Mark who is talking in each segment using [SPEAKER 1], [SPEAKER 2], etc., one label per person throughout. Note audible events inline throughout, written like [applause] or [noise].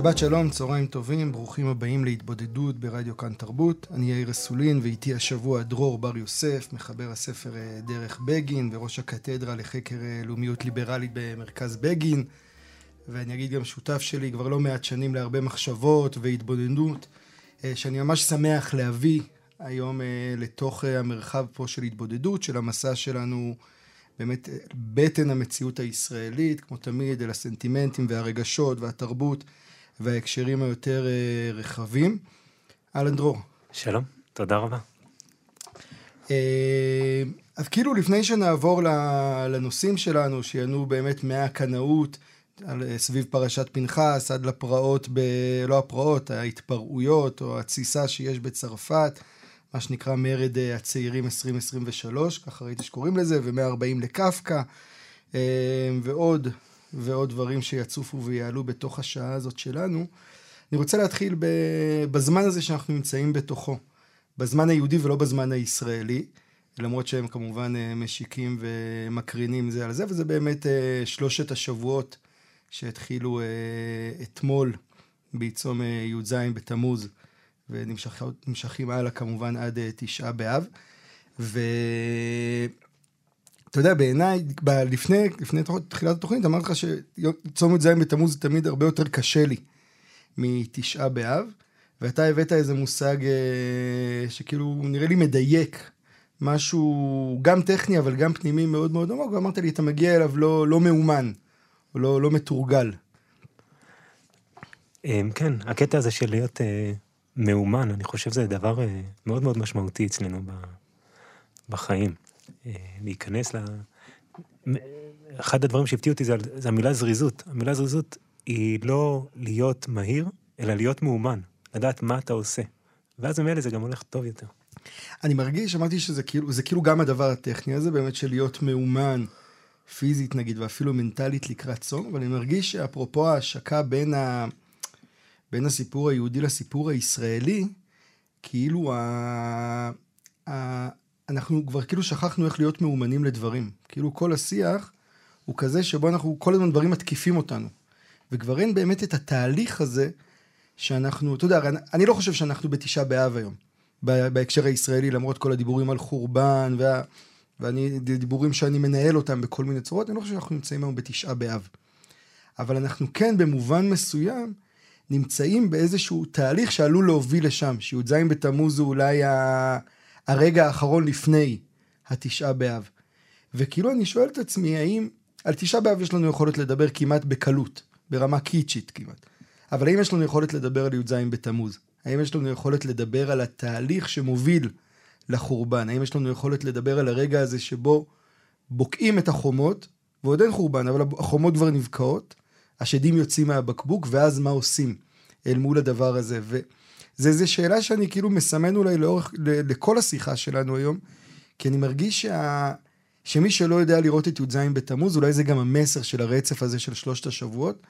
[SPEAKER 1] שבת שלום, צהריים טובים, ברוכים הבאים להתבודדות ברדיו כאן תרבות. אני יאיר אסולין ואיתי השבוע דרור בר יוסף, מחבר הספר אה, דרך בגין וראש הקתדרה לחקר אה, לאומיות ליברלית במרכז בגין. ואני אגיד גם שותף שלי כבר לא מעט שנים להרבה מחשבות והתבודדות, אה, שאני ממש שמח להביא היום לתוך המרחב פה של התבודדות, של המסע שלנו באמת בטן המציאות הישראלית, כמו תמיד, אל הסנטימנטים והרגשות והתרבות. וההקשרים היותר אה, רחבים. אהלן דרור.
[SPEAKER 2] שלום, תודה רבה.
[SPEAKER 1] אה, אז כאילו לפני שנעבור לנושאים שלנו, שיענו באמת מהקנאות אה, סביב פרשת פנחס עד לפרעות, ב... לא הפרעות, ההתפרעויות או התסיסה שיש בצרפת, מה שנקרא מרד הצעירים 2023, ככה ראיתי שקוראים לזה, ו-140 לקפקא, ועוד ועוד דברים שיצופו ויעלו בתוך השעה הזאת שלנו. אני רוצה להתחיל בזמן הזה שאנחנו נמצאים בתוכו, בזמן היהודי ולא בזמן הישראלי, למרות שהם כמובן אה, משיקים ומקרינים זה על זה, וזה באמת אה, שלושת השבועות שהתחילו אה, אתמול בעיצום י"ז בתמוז, ונמשכים הלאה כמובן עד תשעה באב. ו... אתה יודע, בעיניי, לפני, לפני תחילת התוכנית, אמרתי לך שצום י"ז בתמוז זה תמיד הרבה יותר קשה לי מתשעה באב, ואתה הבאת איזה מושג אה, שכאילו נראה לי מדייק, משהו גם טכני אבל גם פנימי מאוד מאוד עמוק, ואמרת לי, אתה מגיע אליו לא, לא מאומן, או לא, לא מתורגל.
[SPEAKER 2] אמ, כן, הקטע הזה של להיות אה, מאומן, אני חושב שזה דבר אה, מאוד מאוד משמעותי אצלנו בחיים. אה, להיכנס ל... אחד הדברים שהפתיעו אותי זה, זה המילה זריזות. המילה זריזות היא לא להיות מהיר, אלא להיות מאומן, לדעת מה אתה עושה. ואז ממילא זה גם הולך טוב יותר.
[SPEAKER 1] אני מרגיש, אמרתי שזה כאילו, זה כאילו גם הדבר הטכני הזה, באמת של להיות מאומן פיזית נגיד, ואפילו מנטלית לקראת צום, אבל אני מרגיש שאפרופו ההשקה בין, ה... בין הסיפור היהודי לסיפור הישראלי, כאילו ה... ה... אנחנו כבר כאילו שכחנו איך להיות מאומנים לדברים. כאילו כל השיח הוא כזה שבו אנחנו, כל הזמן דברים מתקיפים אותנו. וכבר אין באמת את התהליך הזה שאנחנו, אתה יודע, אני לא חושב שאנחנו בתשעה באב היום, בהקשר הישראלי, למרות כל הדיבורים על חורבן, וה, ואני, דיבורים שאני מנהל אותם בכל מיני צורות, אני לא חושב שאנחנו נמצאים היום בתשעה באב. אבל אנחנו כן במובן מסוים נמצאים באיזשהו תהליך שעלול להוביל לשם, שי"ז בתמוז הוא אולי ה... הרגע האחרון לפני התשעה באב. וכאילו אני שואל את עצמי, האם על תשעה באב יש לנו יכולת לדבר כמעט בקלות, ברמה קיצ'ית כמעט. אבל האם יש לנו יכולת לדבר על י"ז בתמוז? האם יש לנו יכולת לדבר על התהליך שמוביל לחורבן? האם יש לנו יכולת לדבר על הרגע הזה שבו בוקעים את החומות, ועוד אין חורבן, אבל החומות כבר נבקעות, השדים יוצאים מהבקבוק, ואז מה עושים אל מול הדבר הזה? ו... זה איזה שאלה שאני כאילו מסמן אולי לאורך, לכל השיחה שלנו היום, כי אני מרגיש שה... שמי שלא יודע לראות את י"ז בתמוז, אולי זה גם המסר של הרצף הזה של שלושת השבועות,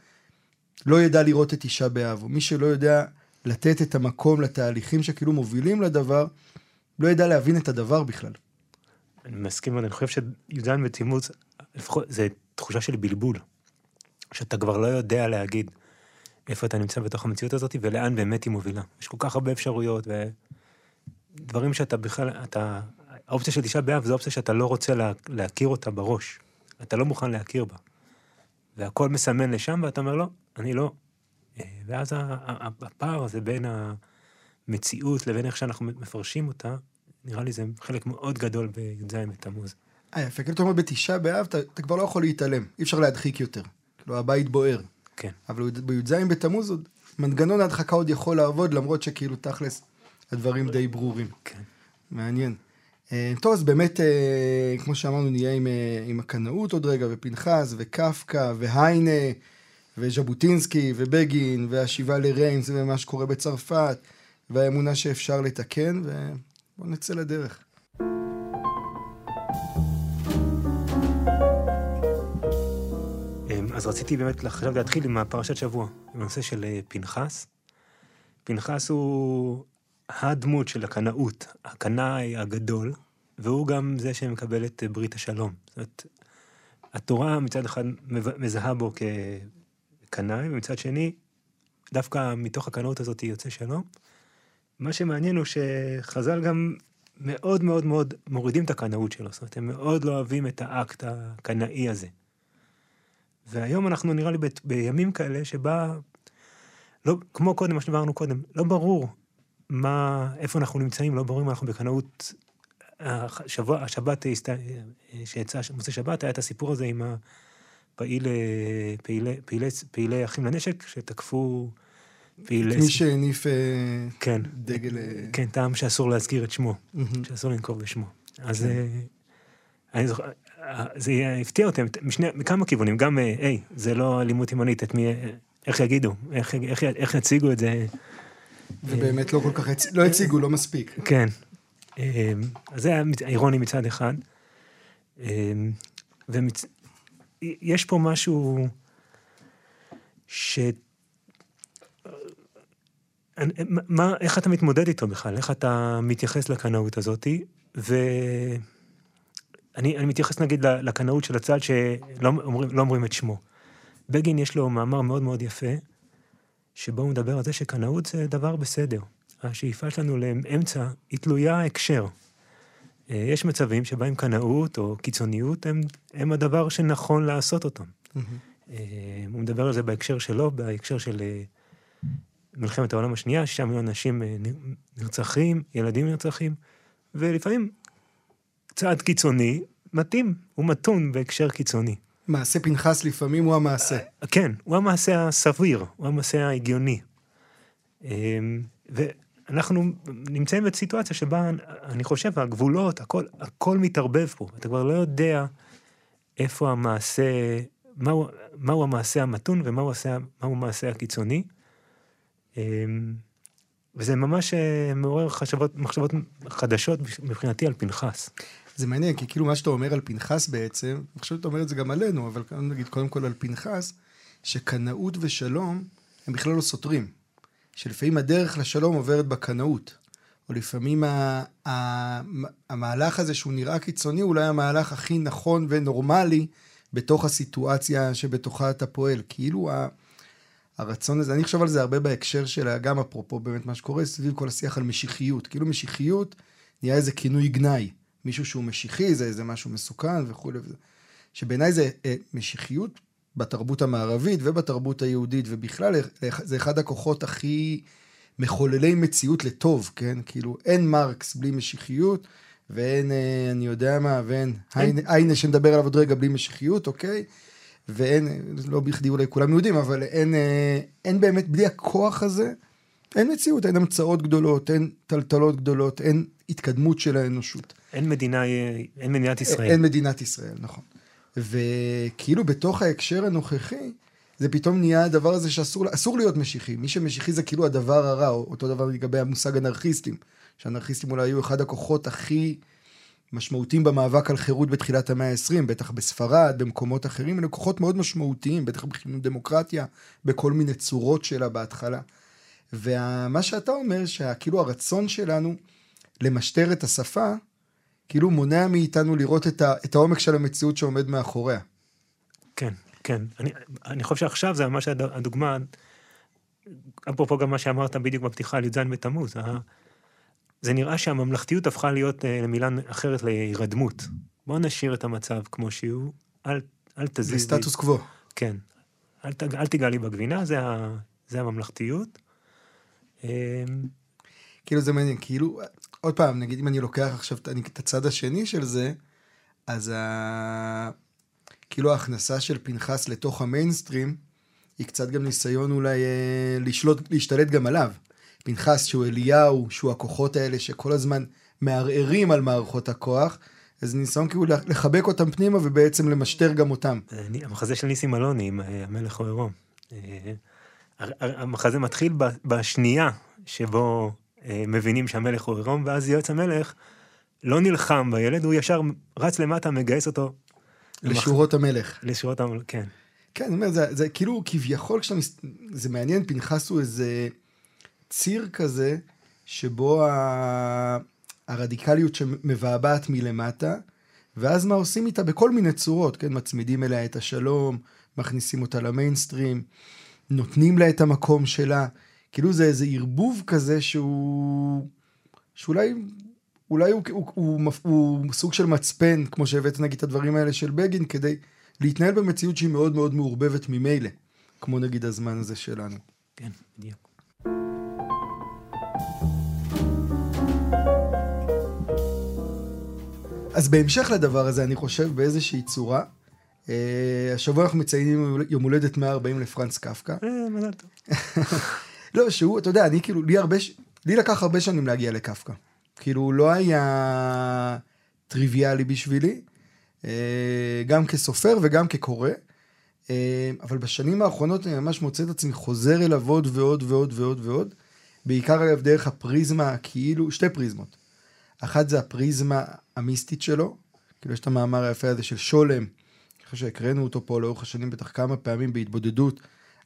[SPEAKER 1] לא ידע לראות את תשעה באב, מי שלא יודע לתת את המקום לתהליכים שכאילו מובילים לדבר, לא ידע להבין את הדבר בכלל.
[SPEAKER 2] אני מסכים, אני חושב שי"ז בתמוז, לפחות, זה תחושה של בלבול, שאתה כבר לא יודע להגיד איפה אתה נמצא בתוך המציאות הזאת ולאן באמת היא מובילה. יש כל כך הרבה אפשרויות ודברים שאתה בכלל, אתה, האופציה של תשעה באב זו אופציה שאתה לא רוצה לה, להכיר אותה בראש. אתה לא מוכן להכיר בה. והכל מסמן לשם ואתה אומר לא, אני לא. אה, ואז הפער הזה בין המציאות לבין איך שאנחנו מפרשים אותה, נראה לי זה חלק מאוד גדול בי"ז בתמוז.
[SPEAKER 1] אה, יפה, כאילו אתה אומר בתשעה באב, אתה, כבר לא יכול להתעלם, אי אפשר להדחיק יותר. כאילו הבית בוער.
[SPEAKER 2] כן.
[SPEAKER 1] אבל בי"ז בתמוז עוד, מנגנון ההדחקה עוד יכול לעבוד, למרות שכאילו תכלס הדברים די ברורים.
[SPEAKER 2] כן.
[SPEAKER 1] מעניין. אה, טוב, אז באמת, אה, כמו שאמרנו, נהיה עם, אה, עם הקנאות עוד רגע, ופנחס, וקפקא, והיינה, וז'בוטינסקי, ובגין, והשיבה לריימס, ומה שקורה בצרפת, והאמונה שאפשר לתקן, ובואו נצא לדרך.
[SPEAKER 2] אז רציתי באמת עכשיו להתחיל עם הפרשת שבוע, עם הנושא של אה, פנחס. פנחס הוא הדמות של הקנאות, הקנאי הגדול, והוא גם זה שמקבל את ברית השלום. זאת אומרת, התורה מצד אחד מזהה בו כקנאי, ומצד שני, דווקא מתוך הקנאות הזאת יוצא שלום. מה שמעניין הוא שחז"ל גם מאוד מאוד מאוד מורידים את הקנאות שלו, זאת אומרת, הם מאוד לא אוהבים את האקט הקנאי הזה. והיום אנחנו נראה לי ב, בימים כאלה שבה, לא, כמו קודם, מה שדיברנו קודם, לא ברור מה, איפה אנחנו נמצאים, לא ברור אם אנחנו בקנאות. השבוע, השבת, שיצא, מוצאי שבת, היה את הסיפור הזה עם הפעיל, פעילי, פעילי, פעילי אחים לנשק, שתקפו
[SPEAKER 1] פעילי... מי שהניף אה,
[SPEAKER 2] כן,
[SPEAKER 1] דגל... אה,
[SPEAKER 2] כן, טעם שאסור להזכיר את שמו, שאסור לנקוב בשמו. אז כן. אה, אני זוכר, זה הפתיע אותם משני, מכמה כיוונים, גם, היי, זה לא אלימות ימנית, את מי, איך יגידו, איך, איך, איך יציגו את זה.
[SPEAKER 1] ובאמת לא כל כך, לא הציגו, לא מספיק.
[SPEAKER 2] כן. אז זה היה אירוני מצד אחד. ויש פה משהו ש... מה, איך אתה מתמודד איתו בכלל? איך אתה מתייחס לקנאות הזאתי? ואני אני מתייחס נגיד לקנאות של הצד שלא אומרים, לא אומרים את שמו. בגין יש לו מאמר מאוד מאוד יפה, שבו הוא מדבר על זה שקנאות זה דבר בסדר. השאיפה שלנו לאמצע היא תלויה הקשר. אה, יש מצבים שבהם קנאות או קיצוניות הם, הם הדבר שנכון לעשות אותם. Mm-hmm. הוא מדבר על זה בהקשר שלו, בהקשר של אה, מלחמת העולם השנייה, שישה מיליון אנשים אה, נרצחים, ילדים נרצחים, ולפעמים צעד קיצוני מתאים, הוא מתון בהקשר קיצוני.
[SPEAKER 1] מעשה פנחס לפעמים הוא המעשה.
[SPEAKER 2] אה, כן, הוא המעשה הסביר, הוא המעשה ההגיוני. אמ, ואנחנו נמצאים בסיטואציה שבה, אני חושב, הגבולות, הכל, הכל מתערבב פה. אתה כבר לא יודע איפה המעשה, מהו, מהו המעשה המתון ומהו המעשה הקיצוני. וזה ממש אה, מעורר חשבות, מחשבות חדשות מבחינתי על פנחס.
[SPEAKER 1] זה מעניין, כי כאילו מה שאתה אומר על פנחס בעצם, אני חושב שאתה אומר את זה גם עלינו, אבל נגיד קודם כל על פנחס, שקנאות ושלום הם בכלל לא סותרים. שלפעמים הדרך לשלום עוברת בקנאות. או לפעמים ה, ה, המהלך הזה שהוא נראה קיצוני, אולי המהלך הכי נכון ונורמלי בתוך הסיטואציה שבתוכה אתה פועל. כאילו. הרצון הזה, אני חושב על זה הרבה בהקשר של, גם אפרופו באמת מה שקורה סביב כל השיח על משיחיות. כאילו משיחיות נהיה איזה כינוי גנאי. מישהו שהוא משיחי, זה איזה משהו מסוכן וכולי. שבעיניי זה אה, משיחיות בתרבות המערבית ובתרבות היהודית, ובכלל אה, זה אחד הכוחות הכי מחוללי מציאות לטוב, כן? כאילו אין מרקס בלי משיחיות, ואין, אה, אני יודע מה, ואין היינה שנדבר עליו עוד רגע בלי משיחיות, אוקיי? ואין, לא בכדי אולי כולם יודעים, אבל אין, אה, אין באמת, בלי הכוח הזה, אין מציאות, אין המצאות גדולות, אין טלטלות גדולות, אין התקדמות של האנושות.
[SPEAKER 2] אין מדינה, אין מדינת ישראל.
[SPEAKER 1] אין מדינת ישראל, נכון. וכאילו בתוך ההקשר הנוכחי, זה פתאום נהיה הדבר הזה שאסור להיות משיחי. מי שמשיחי זה כאילו הדבר הרע, אותו דבר לגבי המושג אנרכיסטים. שאנרכיסטים אולי היו אחד הכוחות הכי משמעותיים במאבק על חירות בתחילת המאה ה-20, בטח בספרד, במקומות אחרים, אלה כוחות מאוד משמעותיים, בטח בכינון דמוקרטיה, בכל מיני צורות שלה בהתחלה. ומה שאתה אומר, שכאילו הרצון שלנו למשטר את השפה, כאילו מונע מאיתנו לראות את, ה, את העומק של המציאות שעומד מאחוריה.
[SPEAKER 2] כן, כן. אני, אני חושב שעכשיו זה ממש הדוגמה, אפרופו גם מה שאמרת בדיוק בפתיחה על י"ז בתמוז, זה נראה שהממלכתיות הפכה להיות אה, למילה אחרת להירדמות. בוא נשאיר את המצב כמו שהוא, אל, אל תזיז
[SPEAKER 1] לי. זה סטטוס קוו.
[SPEAKER 2] כן. אל, אל תיגע לי בגבינה, זה, ה, זה הממלכתיות. אמ,
[SPEAKER 1] כאילו זה מעניין, כאילו, עוד פעם, נגיד אם אני לוקח עכשיו את הצד השני של זה, אז ה... כאילו ההכנסה של פנחס לתוך המיינסטרים, היא קצת גם ניסיון אולי אה, לשלוט, להשתלט גם עליו. פנחס שהוא אליהו, שהוא הכוחות האלה שכל הזמן מערערים על מערכות הכוח, אז ניסיון כאילו לחבק אותם פנימה ובעצם למשטר גם אותם.
[SPEAKER 2] אני- המחזה של ניסים אלוני עם אה, המלך הוא עירום. אה, המחזה מתחיל בשנייה שבו אה, מבינים שהמלך הוא עירום, ואז יועץ המלך לא נלחם בילד, הוא ישר רץ למטה, מגייס אותו.
[SPEAKER 1] לשורות המלך.
[SPEAKER 2] לשורות המלך, כן.
[SPEAKER 1] כן, אני אומר, זה, זה כאילו כביכול, כשאתה. זה מעניין, פנחס הוא איזה ציר כזה, שבו ה... הרדיקליות שמבעבעת מלמטה, ואז מה עושים איתה בכל מיני צורות, כן? מצמידים אליה את השלום, מכניסים אותה למיינסטרים, נותנים לה את המקום שלה. כאילו זה איזה ערבוב כזה שהוא... שאולי... אולי הוא, הוא, הוא, הוא, הוא סוג של מצפן, כמו שהבאת נגיד את הדברים האלה של בגין, כדי להתנהל במציאות שהיא מאוד מאוד מעורבבת ממילא, כמו נגיד הזמן הזה שלנו.
[SPEAKER 2] כן, בדיוק.
[SPEAKER 1] אז בהמשך לדבר הזה, אני חושב באיזושהי צורה, אה, השבוע אנחנו מציינים יום הולדת 140 לפרנץ קפקא.
[SPEAKER 2] אה, מזל טוב. [laughs]
[SPEAKER 1] לא, שהוא, אתה יודע, אני כאילו, לי הרבה, לי לקח הרבה שנים להגיע לקפקא. כאילו, הוא לא היה טריוויאלי בשבילי, אה, גם כסופר וגם כקורא, אה, אבל בשנים האחרונות אני ממש מוצא את עצמי חוזר אליו עוד ועוד ועוד ועוד ועוד, בעיקר אגב דרך הפריזמה, כאילו, שתי פריזמות. אחת זה הפריזמה המיסטית שלו, כאילו יש את המאמר היפה הזה של שולם, חושב שהקראנו אותו פה לאורך השנים בטח כמה פעמים בהתבודדות,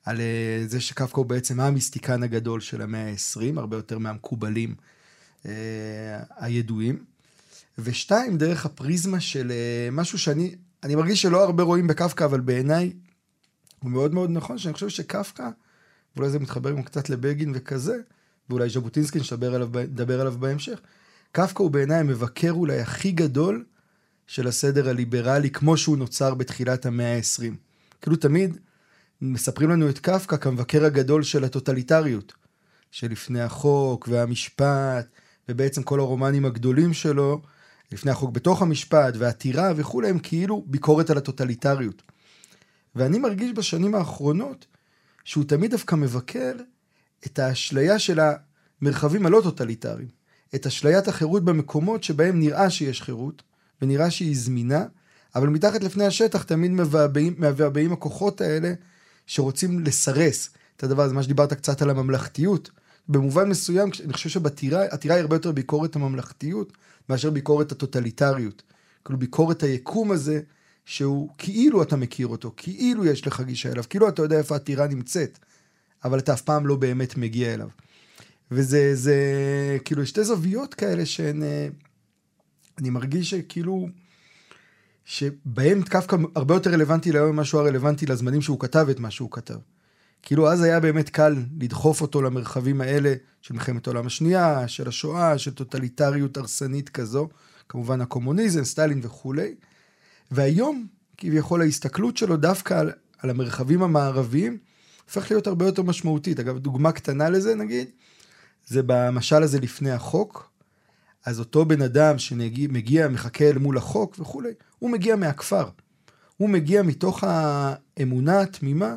[SPEAKER 1] על אה, זה שקפקא הוא בעצם המיסטיקן הגדול של המאה ה-20, הרבה יותר מהמקובלים אה, הידועים. ושתיים, דרך הפריזמה של אה, משהו שאני, אני מרגיש שלא הרבה רואים בקפקא, אבל בעיניי הוא מאוד מאוד נכון, שאני חושב שקפקא, ואולי זה מתחבר גם קצת לבגין וכזה, ואולי ז'בוטינסקי נדבר עליו, עליו בהמשך, קפקא הוא בעיניי המבקר אולי הכי גדול של הסדר הליברלי, כמו שהוא נוצר בתחילת המאה ה-20. כאילו תמיד מספרים לנו את קפקא כמבקר הגדול של הטוטליטריות, שלפני החוק והמשפט, ובעצם כל הרומנים הגדולים שלו, לפני החוק בתוך המשפט, והעתירה וכולי, הם כאילו ביקורת על הטוטליטריות. ואני מרגיש בשנים האחרונות שהוא תמיד דווקא מבקר את האשליה של המרחבים הלא טוטליטריים. את אשליית החירות במקומות שבהם נראה שיש חירות, ונראה שהיא זמינה, אבל מתחת לפני השטח תמיד מבעבעים, הכוחות האלה שרוצים לסרס את הדבר הזה, מה שדיברת קצת על הממלכתיות. במובן מסוים, אני חושב שבעתירה היא הרבה יותר ביקורת הממלכתיות, מאשר ביקורת הטוטליטריות. כאילו ביקורת היקום הזה, שהוא כאילו אתה מכיר אותו, כאילו יש לך גישה אליו, כאילו אתה יודע איפה הטירה נמצאת, אבל אתה אף פעם לא באמת מגיע אליו. וזה, זה, כאילו, שתי זוויות כאלה שהן, אה, אני מרגיש שכאילו, שבהם קפקא הרבה יותר רלוונטי להיום ממה שהוא היה רלוונטי לזמנים שהוא כתב את מה שהוא כתב. כאילו, אז היה באמת קל לדחוף אותו למרחבים האלה של מלחמת העולם השנייה, של השואה, של טוטליטריות הרסנית כזו, כמובן הקומוניזם, סטלין וכולי. והיום, כביכול ההסתכלות שלו דווקא על, על המרחבים המערביים, הופך להיות הרבה יותר משמעותית. אגב, דוגמה קטנה לזה, נגיד, זה במשל הזה לפני החוק, אז אותו בן אדם שמגיע, מחכה אל מול החוק וכולי, הוא מגיע מהכפר. הוא מגיע מתוך האמונה התמימה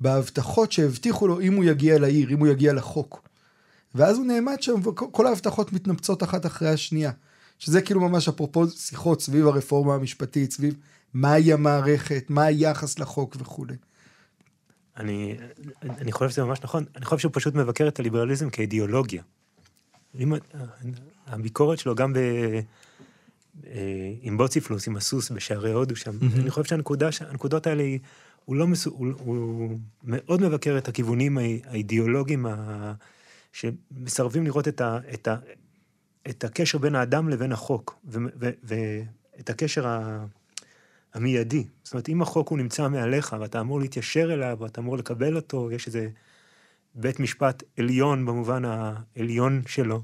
[SPEAKER 1] בהבטחות שהבטיחו לו אם הוא יגיע לעיר, אם הוא יגיע לחוק. ואז הוא נעמד שם, וכל ההבטחות מתנפצות אחת אחרי השנייה. שזה כאילו ממש אפרופו שיחות סביב הרפורמה המשפטית, סביב מהי המערכת, מה היחס לחוק וכולי.
[SPEAKER 2] אני, אני חושב שזה ממש נכון, אני חושב שהוא פשוט מבקר את הליברליזם כאידיאולוגיה. אם, הביקורת שלו גם ב... אה, עם בוציפלוס, עם הסוס בשערי הודו שם, mm-hmm. אני חושב שהנקודות האלה, הוא, לא מסו, הוא, הוא מאוד מבקר את הכיוונים האידיאולוגיים ה, שמסרבים לראות את, ה, את, ה, את הקשר בין האדם לבין החוק, ו, ו, ואת הקשר ה... המיידי. זאת אומרת, אם החוק הוא נמצא מעליך ואתה אמור להתיישר אליו ואתה אמור לקבל אותו, יש איזה בית משפט עליון במובן העליון שלו,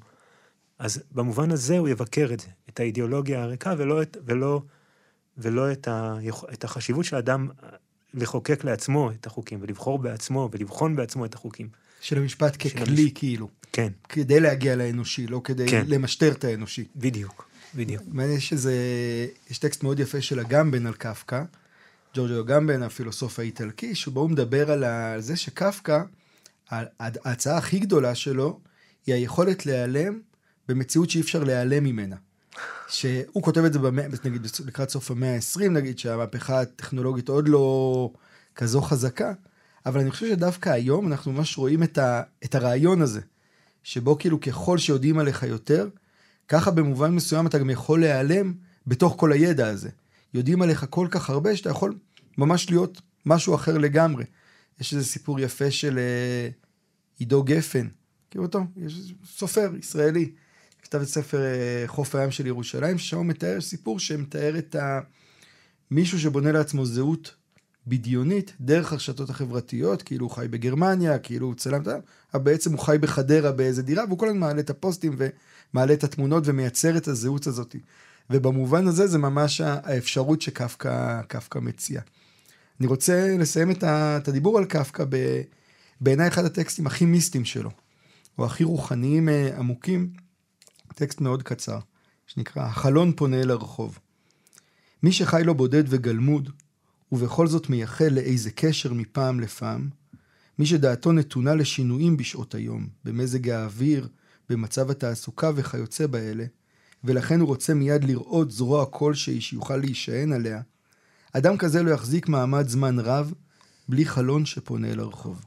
[SPEAKER 2] אז במובן הזה הוא יבקר את זה, את האידיאולוגיה הריקה ולא את, ולא, ולא את, ה, את החשיבות של האדם לחוקק לעצמו את החוקים ולבחור בעצמו ולבחון בעצמו את החוקים.
[SPEAKER 1] של המשפט ככלי המש... כאילו.
[SPEAKER 2] כן.
[SPEAKER 1] כדי להגיע לאנושי, לא כדי כן. למשטר את האנושי.
[SPEAKER 2] בדיוק. בדיוק.
[SPEAKER 1] יש איזה, יש טקסט מאוד יפה של אגמבן על קפקא, ג'ורג'ו אגמבן, הפילוסוף האיטלקי, שבו הוא מדבר על זה שקפקא, ההצעה הכי גדולה שלו, היא היכולת להיעלם במציאות שאי אפשר להיעלם ממנה. שהוא כותב את זה, במאה, נגיד, לקראת סוף המאה ה-20, נגיד, שהמהפכה הטכנולוגית עוד לא כזו חזקה, אבל אני חושב שדווקא היום אנחנו ממש רואים את, ה, את הרעיון הזה, שבו כאילו ככל שיודעים עליך יותר, ככה במובן מסוים אתה גם יכול להיעלם בתוך כל הידע הזה. יודעים עליך כל כך הרבה שאתה יכול ממש להיות משהו אחר לגמרי. יש איזה סיפור יפה של אה, עידו גפן, מכיר אותו? יש סופר ישראלי, כתב את ספר אה, חוף הים של ירושלים, ששם הוא מתאר סיפור שמתאר את ה... מישהו שבונה לעצמו זהות בדיונית דרך הרשתות החברתיות, כאילו הוא חי בגרמניה, כאילו הוא צלם, אבל בעצם הוא חי בחדרה באיזה דירה, והוא כל הזמן מעלה את הפוסטים ומעלה את התמונות ומייצר את הזהות הזאת. ובמובן הזה זה ממש האפשרות שקפקא מציע. אני רוצה לסיים את הדיבור על קפקא בעיניי אחד הטקסטים הכי מיסטיים שלו, או הכי רוחניים אה, עמוקים, טקסט מאוד קצר, שנקרא החלון פונה אל הרחוב. מי שחי לו בודד וגלמוד, ובכל זאת מייחל לאיזה קשר מפעם לפעם, מי שדעתו נתונה לשינויים בשעות היום, במזג האוויר, במצב התעסוקה וכיוצא באלה, ולכן הוא רוצה מיד לראות זרוע כלשהי שיוכל להישען עליה, אדם כזה לא יחזיק מעמד זמן רב בלי חלון שפונה אל הרחוב.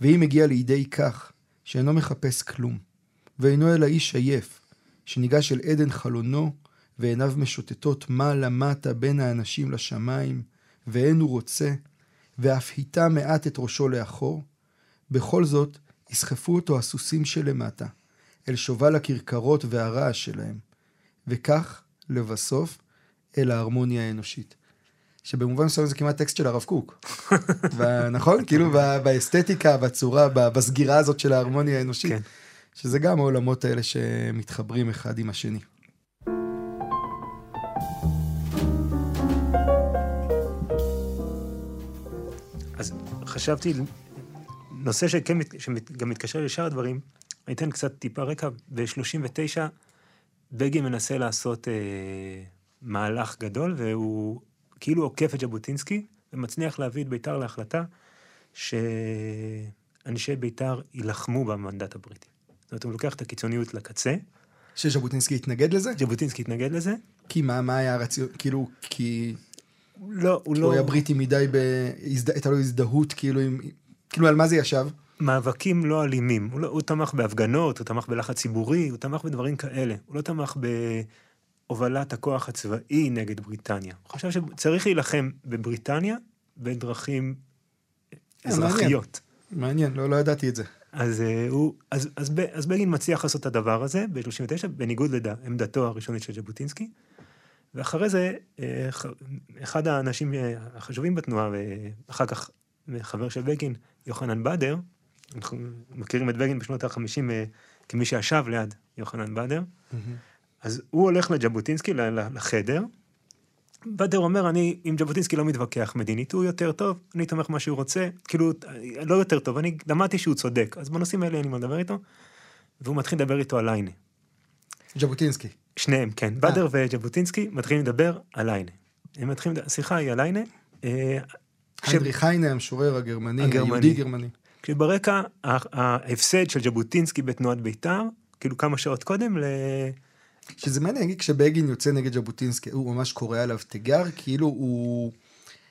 [SPEAKER 1] ואם הגיע לידי כך שאינו מחפש כלום, ואינו אלא איש עייף, שניגש אל עדן חלונו, ועיניו משוטטות מעלה-מטה בין האנשים לשמיים, ואין הוא רוצה, ואף היטה מעט את ראשו לאחור, בכל זאת יסחפו אותו הסוסים שלמטה, אל שובל הכרכרות והרעש שלהם, וכך, לבסוף, אל ההרמוניה האנושית. שבמובן מסוים זה כמעט טקסט של הרב קוק. [laughs] נכון? כאילו באסתטיקה, בצורה, בסגירה הזאת של ההרמוניה האנושית. כן. שזה גם העולמות האלה שמתחברים אחד עם השני.
[SPEAKER 2] אז חשבתי, נושא שכן, שגם מתקשר לשאר הדברים, אני אתן קצת טיפה רקע. ב-39 בגין מנסה לעשות אה, מהלך גדול, והוא כאילו עוקף את ז'בוטינסקי, ומצליח להביא את בית"ר להחלטה שאנשי בית"ר יילחמו במנדט הבריטי. זאת אומרת, הוא לוקח את הקיצוניות לקצה.
[SPEAKER 1] שז'בוטינסקי התנגד לזה?
[SPEAKER 2] ז'בוטינסקי התנגד לזה.
[SPEAKER 1] כי מה, מה היה הרציון, כאילו, כי...
[SPEAKER 2] לא, הוא לא...
[SPEAKER 1] הוא היה בריטי מדי, ב... הייתה לו הזדהות, כאילו, עם... כאילו, על מה זה ישב?
[SPEAKER 2] מאבקים לא אלימים. הוא, לא, הוא תמך בהפגנות, הוא תמך בלחץ ציבורי, הוא תמך בדברים כאלה. הוא לא תמך בהובלת הכוח הצבאי נגד בריטניה. הוא חשב שצריך להילחם בבריטניה בדרכים אה, אזרחיות.
[SPEAKER 1] מעניין, מעניין. לא, לא ידעתי את זה.
[SPEAKER 2] אז, אה, הוא, אז, אז, אז בגין מצליח לעשות את הדבר הזה ב-39, בניגוד לעמדתו הראשונית של ז'בוטינסקי. ואחרי זה, אה, אחד האנשים החשובים בתנועה, ואחר כך חבר של בגין, יוחנן בדר, אנחנו מכירים את בגין בשנות ה-50 אה, כמי שישב ליד יוחנן בדר, mm-hmm. אז הוא הולך לז'בוטינסקי לחדר, בדר אומר, אני עם ז'בוטינסקי לא מתווכח מדינית, הוא יותר טוב, אני תומך מה שהוא רוצה, כאילו, לא יותר טוב, אני למדתי שהוא צודק, אז בנושאים האלה אני מדבר איתו, והוא מתחיל לדבר איתו על ליינה.
[SPEAKER 1] ז'בוטינסקי.
[SPEAKER 2] שניהם, כן. 아. אה. בדר וז'בוטינסקי מתחילים לדבר על ליינה. הם מתחילים, השיחה היא על ליינה.
[SPEAKER 1] אה, היינריך היינה, המשורר הגרמני, היהודי גרמני.
[SPEAKER 2] כשברקע ההפסד של ז'בוטינסקי בתנועת בית"ר, כאילו כמה שעות קודם, ל...
[SPEAKER 1] שזה מעניין, כשבגין יוצא נגד ז'בוטינסקי, הוא ממש קורא עליו תיגר, כאילו הוא...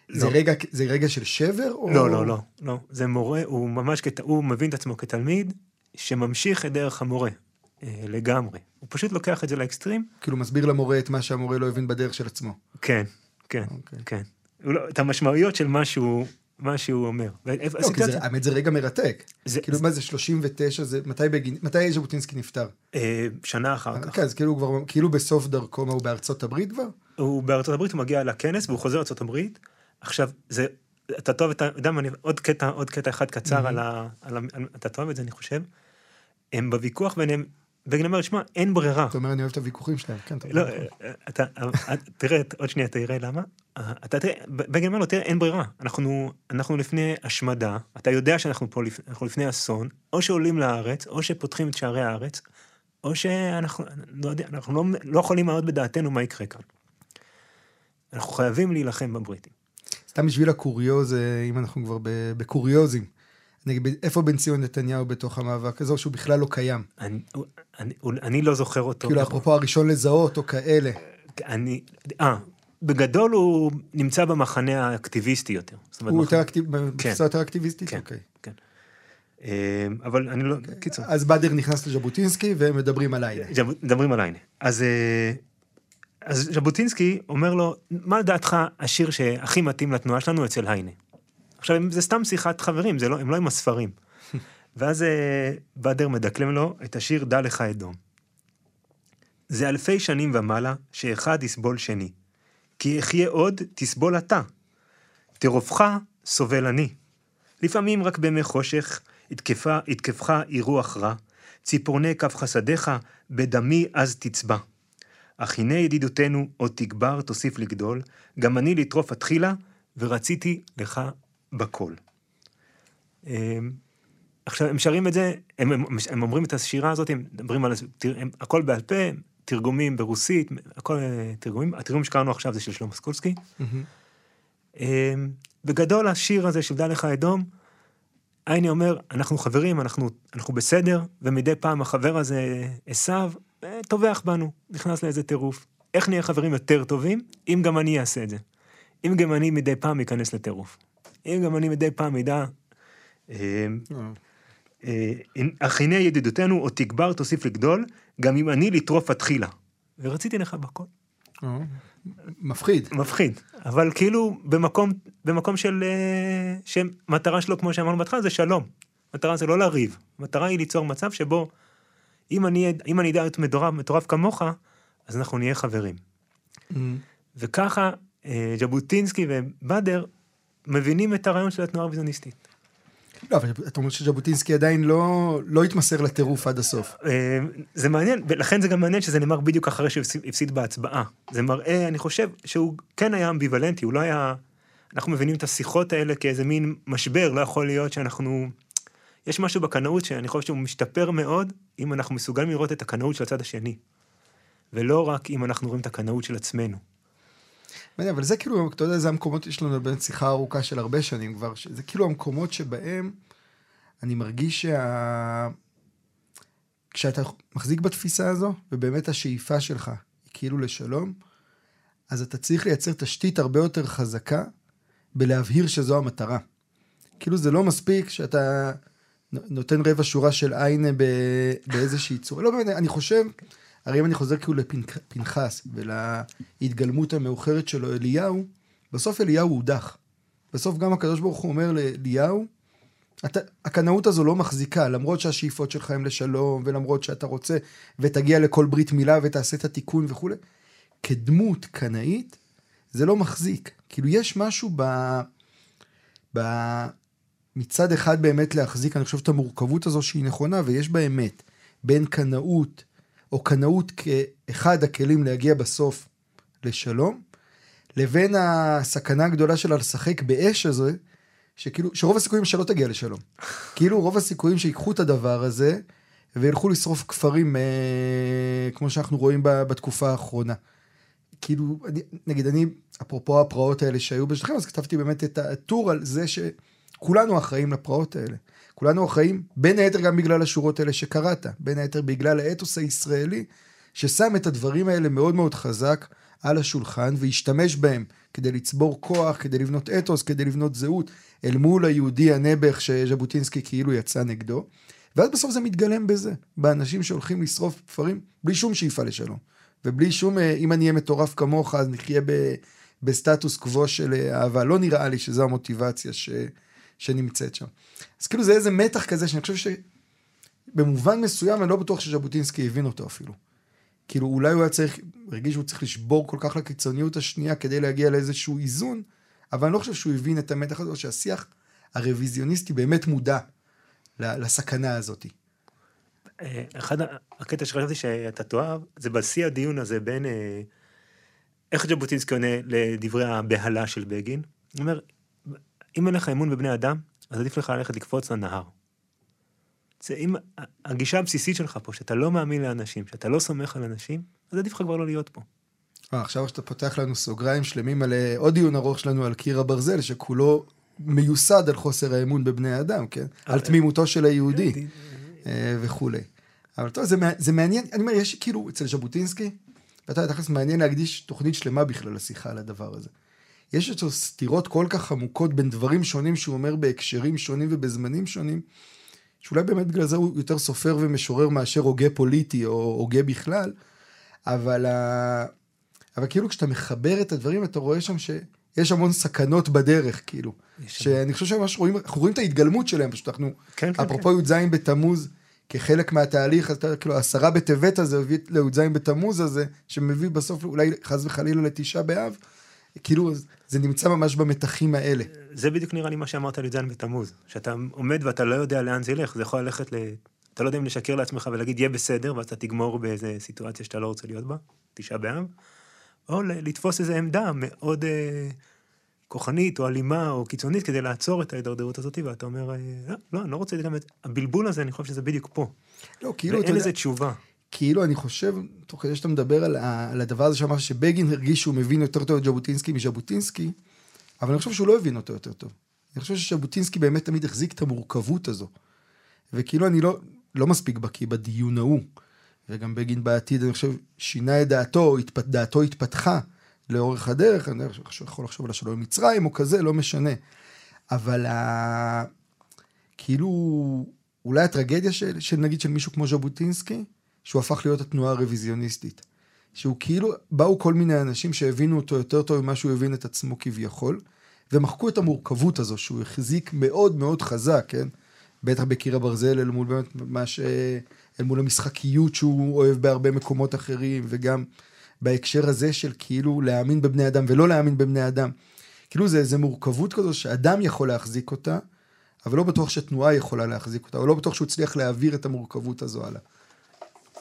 [SPEAKER 1] לא. זה, רגע, זה רגע של שבר? או...
[SPEAKER 2] לא, לא, לא, לא. זה מורה, הוא ממש, כת... הוא מבין את עצמו כתלמיד שממשיך את דרך המורה, אה, לגמרי. הוא פשוט לוקח את זה לאקסטרים.
[SPEAKER 1] כאילו מסביר למורה את מה שהמורה לא הבין בדרך של עצמו.
[SPEAKER 2] כן, כן, okay. אוקיי. כן. לא, את המשמעויות של מה שהוא, מה שהוא אומר.
[SPEAKER 1] לא, כי זה, האמת זה רגע מרתק. זה, כאילו זה... מה זה 39, זה, מתי, בגין, מתי ז'בוטינסקי נפטר?
[SPEAKER 2] אה, שנה אחר כך.
[SPEAKER 1] כן, אז כאילו כבר, כאילו בסוף דרכו, מה הוא בארצות הברית כבר?
[SPEAKER 2] הוא בארצות הברית, הוא מגיע לכנס והוא חוזר לארצות הברית. עכשיו, זה, אתה טוב, אתה יודע מה, עוד קטע, עוד קטע אחד קצר על ה... על ה אתה טוב את זה, אני חושב. הם בוויכוח ביניהם, בגין אומר, שמע, אין ברירה.
[SPEAKER 1] אתה אומר, אני אוהב את הוויכוחים שלהם, כן,
[SPEAKER 2] לא, אתה, תראה, עוד שנייה תראה למה. אתה תראה, בגין אומר לו, תראה, אין ברירה. אנחנו, אנחנו לפני השמדה, אתה יודע שאנחנו פה, אנחנו לפני אסון, או שעולים לארץ, או שפותחים את שערי הארץ, או שאנחנו לא, יודע, אנחנו לא, לא יכולים לעלות בדעתנו מה יקרה כאן. אנחנו חייבים להילחם בבריטים.
[SPEAKER 1] סתם בשביל הקוריוז, אם אנחנו כבר בקוריוזים. נגיד, איפה בן ציון נתניהו בתוך המאבק הזה, או שהוא בכלל לא קיים?
[SPEAKER 2] אני, אני, אני לא זוכר אותו.
[SPEAKER 1] כאילו, אפרופו הראשון לזהות, או כאלה.
[SPEAKER 2] אני, אה, בגדול הוא נמצא במחנה האקטיביסטי יותר.
[SPEAKER 1] הוא
[SPEAKER 2] מח-
[SPEAKER 1] יותר אקטיב... בתפיסה יותר אקטיביסטית?
[SPEAKER 2] כן,
[SPEAKER 1] אוקיי.
[SPEAKER 2] כן. אה, אבל אני לא, קיצור.
[SPEAKER 1] אז באדר נכנס לז'בוטינסקי, והם מדברים על היינה.
[SPEAKER 2] ז'ב- מדברים על היינה. אז, אה, אז ז'בוטינסקי אומר לו, מה לדעתך השיר שהכי מתאים לתנועה שלנו אצל היינה? עכשיו, זה סתם שיחת חברים, זה לא, הם לא עם הספרים. [laughs] ואז אה, באדר מדקלם לו את השיר "דע לך אדום". זה אלפי שנים ומעלה, שאחד יסבול שני. כי אחיה עוד, תסבול אתה. תרופך, סובל אני. לפעמים רק בימי חושך, יתקפה, יתקפך היא רוח רע, ציפורני כף חסדיך, בדמי אז תצבע. אך הנה ידידותנו עוד תגבר, תוסיף לגדול, גם אני לטרוף התחילה, ורציתי לך בכל. אמ, עכשיו, הם שרים את זה, הם, הם, הם אומרים את השירה הזאת, הם מדברים על, הם, הכל בעל פה, תרגומים ברוסית, הכל אה, תרגומים, התרגום שקראנו עכשיו זה של שלמה סקולסקי. אמ, בגדול השיר הזה של דע לך אדום, הייני אומר, אנחנו חברים, אנחנו, אנחנו בסדר, ומדי פעם החבר הזה, עשיו, אה, טובח בנו, נכנס לאיזה טירוף. איך נהיה חברים יותר טובים, אם גם אני אעשה את זה. אם גם אני מדי פעם אכנס לטירוף. אם גם אני מדי פעם אדע... אמ, אה, אך הנה ידידותנו עוד תגבר תוסיף לגדול, גם אם אני לטרוף התחילה. ורציתי לך בכל.
[SPEAKER 1] אה, מפחיד.
[SPEAKER 2] מפחיד, אבל כאילו במקום, במקום של... אה, שמטרה שלו, כמו שאמרנו בהתחלה, זה שלום. מטרה זה לא לריב. מטרה היא ליצור מצב שבו אם אני, אם אני אדע להיות מטורף, מטורף כמוך, אז אנחנו נהיה חברים. וככה אה, ז'בוטינסקי ובאדר מבינים את הרעיון של התנועה הרוויזיוניסטית.
[SPEAKER 1] לא, אבל אתה אומר שז'בוטינסקי עדיין לא לא התמסר לטירוף עד הסוף.
[SPEAKER 2] אה, זה מעניין, ולכן זה גם מעניין שזה נאמר בדיוק אחרי שהוא הפסיד- הפסיד בהצבעה. זה מראה, אני חושב, שהוא כן היה אמביוולנטי, הוא לא היה... אנחנו מבינים את השיחות האלה כאיזה מין משבר, לא יכול להיות שאנחנו... יש משהו בקנאות שאני חושב שהוא משתפר מאוד, אם אנחנו מסוגלים לראות את הקנאות של הצד השני. ולא רק אם אנחנו רואים את הקנאות של עצמנו.
[SPEAKER 1] אבל זה כאילו, אתה יודע, זה המקומות, יש לנו באמת שיחה ארוכה של הרבה שנים כבר, זה כאילו המקומות שבהם אני מרגיש שה... כשאתה מחזיק בתפיסה הזו, ובאמת השאיפה שלך היא כאילו לשלום, אז אתה צריך לייצר תשתית הרבה יותר חזקה בלהבהיר שזו המטרה. כאילו זה לא מספיק שאתה נותן רבע שורה של עין באיזושהי צורה. לא באמת, אני חושב, הרי אם אני חוזר כאילו לפנחס ולהתגלמות המאוחרת שלו, אליהו, בסוף אליהו הודח. בסוף גם הקדוש ברוך הוא אומר לאליהו, הקנאות הזו לא מחזיקה, למרות שהשאיפות שלך הם לשלום, ולמרות שאתה רוצה, ותגיע לכל ברית מילה ותעשה את התיקון וכולי. כדמות קנאית, זה לא מחזיק. כאילו, יש משהו ב... ב... מצד אחד באמת להחזיק, אני חושב, את המורכבות הזו שהיא נכונה, ויש בה אמת, בין קנאות, או קנאות כאחד הכלים להגיע בסוף לשלום, לבין הסכנה הגדולה שלה לשחק באש הזה, שכאילו, שרוב הסיכויים שלא תגיע לשלום. [laughs] כאילו, רוב הסיכויים שיקחו את הדבר הזה, וילכו לשרוף כפרים, אה, כמו שאנחנו רואים ב- בתקופה האחרונה. כאילו, אני, נגיד, אני, אפרופו הפרעות האלה שהיו בשטחים, אז כתבתי באמת את הטור על זה שכולנו אחראים לפרעות האלה. כולנו אחראים, בין היתר גם בגלל השורות האלה שקראת, בין היתר בגלל האתוס הישראלי, ששם את הדברים האלה מאוד מאוד חזק על השולחן, והשתמש בהם כדי לצבור כוח, כדי לבנות אתוס, כדי לבנות זהות, אל מול היהודי הנעבך שז'בוטינסקי כאילו יצא נגדו. ואז בסוף זה מתגלם בזה, באנשים שהולכים לשרוף כפרים בלי שום שאיפה לשלום. ובלי שום, אה, אם אני אהיה מטורף כמוך, אז נחיה ב, בסטטוס קוו של אה, אהבה. לא נראה לי שזו המוטיבציה ש, שנמצאת שם. אז כאילו זה איזה מתח כזה שאני חושב שבמובן מסוים אני לא בטוח שז'בוטינסקי הבין אותו אפילו. כאילו אולי הוא היה צריך, הרגיש שהוא צריך לשבור כל כך לקיצוניות השנייה כדי להגיע לאיזשהו איזון, אבל אני לא חושב שהוא הבין את המתח הזה, או שהשיח הרוויזיוניסטי באמת מודע לסכנה הזאת.
[SPEAKER 2] אה, אחד הקטע שחשבתי שאתה תאהב, זה בשיא הדיון הזה בין אה, איך ז'בוטינסקי עונה לדברי הבהלה של בגין. הוא אומר, אם אין לך אמון בבני אדם, אז עדיף לך ללכת לקפוץ לנהר. זה אם הגישה הבסיסית שלך פה, שאתה לא מאמין לאנשים, שאתה לא סומך על אנשים, אז עדיף לך כבר לא להיות פה.
[SPEAKER 1] אה, עכשיו שאתה פותח לנו סוגריים שלמים על אה, עוד דיון ארוך שלנו על קיר הברזל, שכולו מיוסד על חוסר האמון בבני אדם, כן? על תמימותו של היהודי אה, וכולי. אבל טוב, זה, זה מעניין, אני אומר, יש כאילו, אצל ז'בוטינסקי, ואתה יודע, תכלס מעניין להקדיש תוכנית שלמה בכלל לשיחה על הדבר הזה. יש אצלו סתירות כל כך עמוקות בין דברים שונים שהוא אומר בהקשרים שונים ובזמנים שונים, שאולי באמת בגלל זה הוא יותר סופר ומשורר מאשר הוגה פוליטי או הוגה בכלל, אבל, ה... אבל כאילו כשאתה מחבר את הדברים אתה רואה שם שיש המון סכנות בדרך, כאילו. שאני חושב שממש רואים, אנחנו רואים את ההתגלמות שלהם, פשוט אנחנו,
[SPEAKER 2] כן, כן,
[SPEAKER 1] אפרופו י"ז בתמוז, כחלק מהתהליך, אתה יודע, כאילו עשרה בטבת הזה הביא לי"ז בתמוז הזה, שמביא בסוף אולי חס וחלילה לתשעה באב, כאילו זה נמצא ממש במתחים האלה.
[SPEAKER 2] זה בדיוק נראה לי מה שאמרת על י"ז בתמוז. שאתה עומד ואתה לא יודע לאן זה ילך, זה יכול ללכת ל... אתה לא יודע אם לשקר לעצמך ולהגיד יהיה בסדר, ואז אתה תגמור באיזה סיטואציה שאתה לא רוצה להיות בה, תשעה באב, או לתפוס איזו עמדה מאוד אה, כוחנית או אלימה או קיצונית כדי לעצור את ההידרדרות הזאת, ואתה אומר, אה, לא, לא, אני לא רוצה גם את... הבלבול הזה, אני חושב שזה בדיוק פה.
[SPEAKER 1] לא, כאילו, אתה
[SPEAKER 2] ואין
[SPEAKER 1] יודע,
[SPEAKER 2] לזה תשובה.
[SPEAKER 1] כאילו אני חושב, תוך כדי שאתה מדבר על, על הדבר הזה שאמרת שבגין הרגיש שהוא מבין יותר טוב את ז'בוטינסקי מז'בוטינסקי, אבל אני חושב שהוא לא הבין אותו יותר טוב. אני חושב שז'בוטינסקי באמת תמיד החזיק את המורכבות הזו. וכאילו אני לא, לא מספיק בקיא בדיון ההוא. וגם בגין בעתיד, אני חושב, שינה את דעתו, התפ... דעתו התפתחה לאורך הדרך, אני יכול לחשוב על השלום עם מצרים או כזה, לא משנה. אבל ה... כאילו, אולי הטרגדיה של, של נגיד של מישהו כמו ז'בוטינסקי, שהוא הפך להיות התנועה הרוויזיוניסטית. שהוא כאילו, באו כל מיני אנשים שהבינו אותו יותר טוב ממה שהוא הבין את עצמו כביכול, ומחקו את המורכבות הזו שהוא החזיק מאוד מאוד חזק, כן? בטח בקיר הברזל, אל מול באמת מה ש... אל מול המשחקיות שהוא אוהב בהרבה מקומות אחרים, וגם בהקשר הזה של כאילו להאמין בבני אדם ולא להאמין בבני אדם. כאילו זה איזה מורכבות כזו שאדם יכול להחזיק אותה, אבל לא בטוח שתנועה יכולה להחזיק אותה, או לא בטוח שהוא הצליח להעביר את המורכבות הזו הלאה.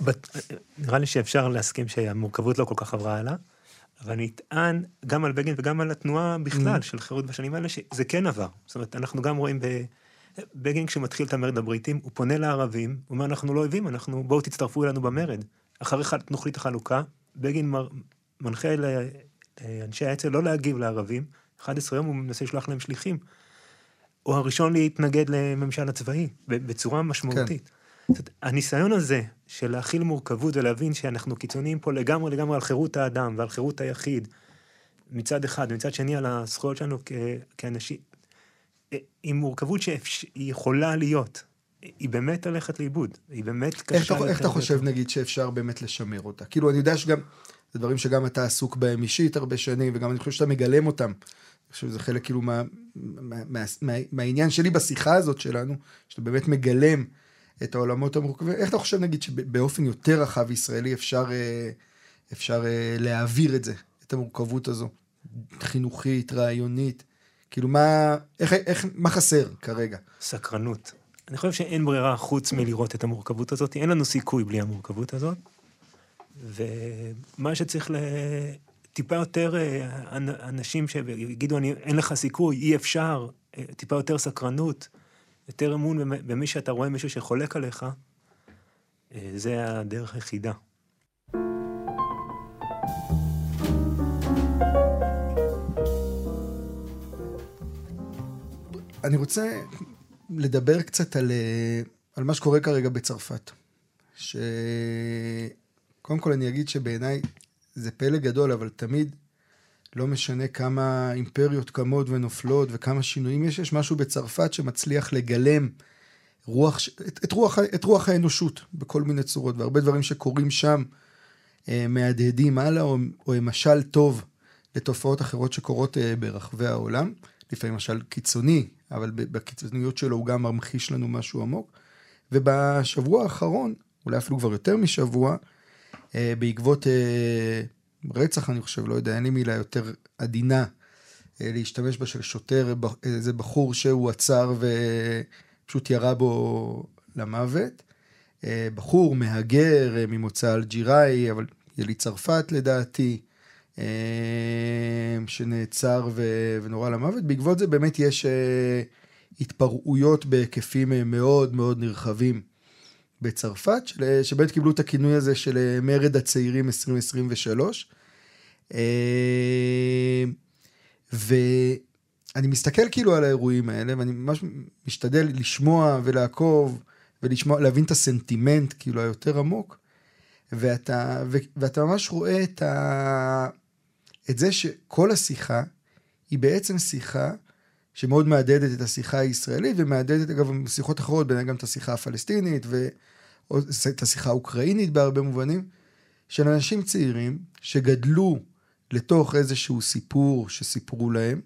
[SPEAKER 2] בת... נראה לי שאפשר להסכים שהמורכבות לא כל כך עברה הלאה, אבל אני אטען גם על בגין וגם על התנועה בכלל
[SPEAKER 1] Mm.
[SPEAKER 2] של חירות בשנים האלה, שזה כן עבר. זאת אומרת, אנחנו גם רואים ב... בגין כשהוא מתחיל את המרד הבריטים, הוא פונה לערבים, הוא אומר, אנחנו לא אויבים, אנחנו, בואו תצטרפו אלינו במרד. אחרי תוכנית החלוקה, בגין מר... מנחה לאנשי האצ"ל לא להגיב לערבים, 11 יום הוא מנסה לשלוח להם שליחים. הוא הראשון להתנגד לממשל הצבאי, בצורה משמעותית.
[SPEAKER 1] כן.
[SPEAKER 2] זאת הניסיון הזה של להכיל מורכבות ולהבין שאנחנו קיצוניים פה לגמרי לגמרי על חירות האדם ועל חירות היחיד, מצד אחד, ומצד שני על הזכויות שלנו כ- כאנשים, אה, עם מורכבות שהיא יכולה להיות, היא באמת הולכת לאיבוד, היא באמת קשה.
[SPEAKER 1] איך אתה, איך אתה חושב. נגיד שאפשר באמת לשמר אותה? כאילו אני יודע שגם, זה דברים שגם אתה עסוק בהם אישית הרבה שנים, וגם אני חושב שאתה מגלם אותם. אני חושב שזה חלק כאילו מה, מה, מה, מה, מהעניין שלי בשיחה הזאת שלנו, שאתה באמת מגלם את העולמות המורכבים. איך אתה חושב נגיד שבאופן יותר רחב ישראלי אפשר, אה, אפשר אה, להעביר את זה, את המורכבות הזו, חינוכית, רעיונית? כאילו מה, איך, איך, מה חסר כרגע?
[SPEAKER 2] סקרנות. אני חושב שאין ברירה חוץ מלראות את המורכבות הזאת, אין לנו סיכוי בלי המורכבות הזאת. ומה שצריך ל... טיפה יותר אה, אנ- אנשים שיגידו, אין לך סיכוי, אי אפשר, טיפה יותר סקרנות, יותר אמון במ- במי שאתה רואה מישהו שחולק עליך, אה, זה הדרך היחידה.
[SPEAKER 1] אני רוצה לדבר קצת על, אה, על מה שקורה כרגע בצרפת. שקודם כל אני אגיד שבעיניי זה פלא גדול, אבל תמיד לא משנה כמה אימפריות קמות ונופלות וכמה שינויים יש, יש משהו בצרפת שמצליח לגלם רוח, את, את, רוח, את רוח האנושות בכל מיני צורות, והרבה דברים שקורים שם אה, מהדהדים הלאה, או, או משל טוב לתופעות אחרות שקורות אה, ברחבי העולם. לפעמים משל קיצוני, אבל בקיצוניות שלו הוא גם ממחיש לנו משהו עמוק. ובשבוע האחרון, אולי אפילו כבר יותר משבוע, אה, בעקבות אה, רצח, אני חושב, לא יודע, אין לי מילה יותר עדינה אה, להשתמש בה של שוטר, איזה בחור שהוא עצר ופשוט ירה בו למוות. אה, בחור, מהגר, אה, ממוצא אלג'יראי, אבל יליד צרפת לדעתי, אה, שנעצר ונורה למוות. בעקבות זה באמת יש אה, התפרעויות בהיקפים אה, מאוד מאוד נרחבים בצרפת, של- שבאמת קיבלו את הכינוי הזה של אה, מרד הצעירים 2023. אה, אני מסתכל כאילו על האירועים האלה, ואני ממש משתדל לשמוע ולעקוב, ולשמוע, להבין את הסנטימנט, כאילו, היותר עמוק, ואתה, ו, ואתה ממש רואה את, ה, את זה שכל השיחה היא בעצם שיחה שמאוד מהדהדת את השיחה הישראלית, ומהדהדת, אגב, שיחות אחרות, ביניהם גם את השיחה הפלסטינית, ואת השיחה האוקראינית בהרבה מובנים, של אנשים צעירים שגדלו לתוך איזשהו סיפור שסיפרו להם,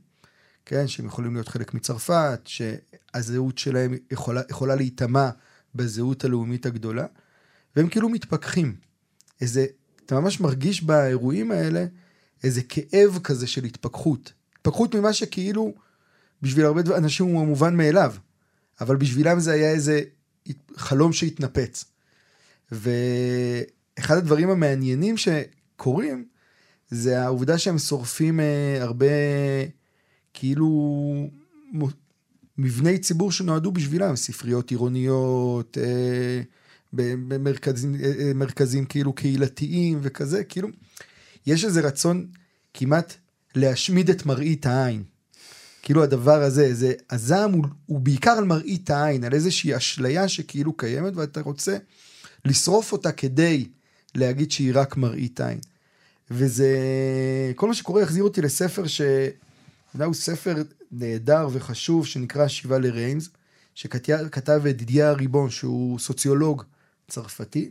[SPEAKER 1] כן, שהם יכולים להיות חלק מצרפת, שהזהות שלהם יכולה, יכולה להיטמע בזהות הלאומית הגדולה, והם כאילו מתפכחים. איזה, אתה ממש מרגיש באירועים האלה איזה כאב כזה של התפכחות. התפכחות ממה שכאילו בשביל הרבה אנשים הוא המובן מאליו, אבל בשבילם זה היה איזה חלום שהתנפץ. ואחד הדברים המעניינים שקורים, זה העובדה שהם שורפים אה, הרבה, כאילו, מבני ציבור שנועדו בשבילם, ספריות עירוניות, אה, במרכזים אה, מרכזים כאילו קהילתיים וכזה, כאילו, יש איזה רצון כמעט להשמיד את מראית העין. כאילו הדבר הזה, זה, הזעם הוא, הוא בעיקר על מראית העין, על איזושהי אשליה שכאילו קיימת, ואתה רוצה לשרוף אותה כדי להגיד שהיא רק מראית עין. וזה, כל מה שקורה החזיר אותי לספר ש... הוא ספר נהדר וחשוב שנקרא שיבה לריימס, שכתב ידידיה הריבון, שהוא סוציולוג צרפתי,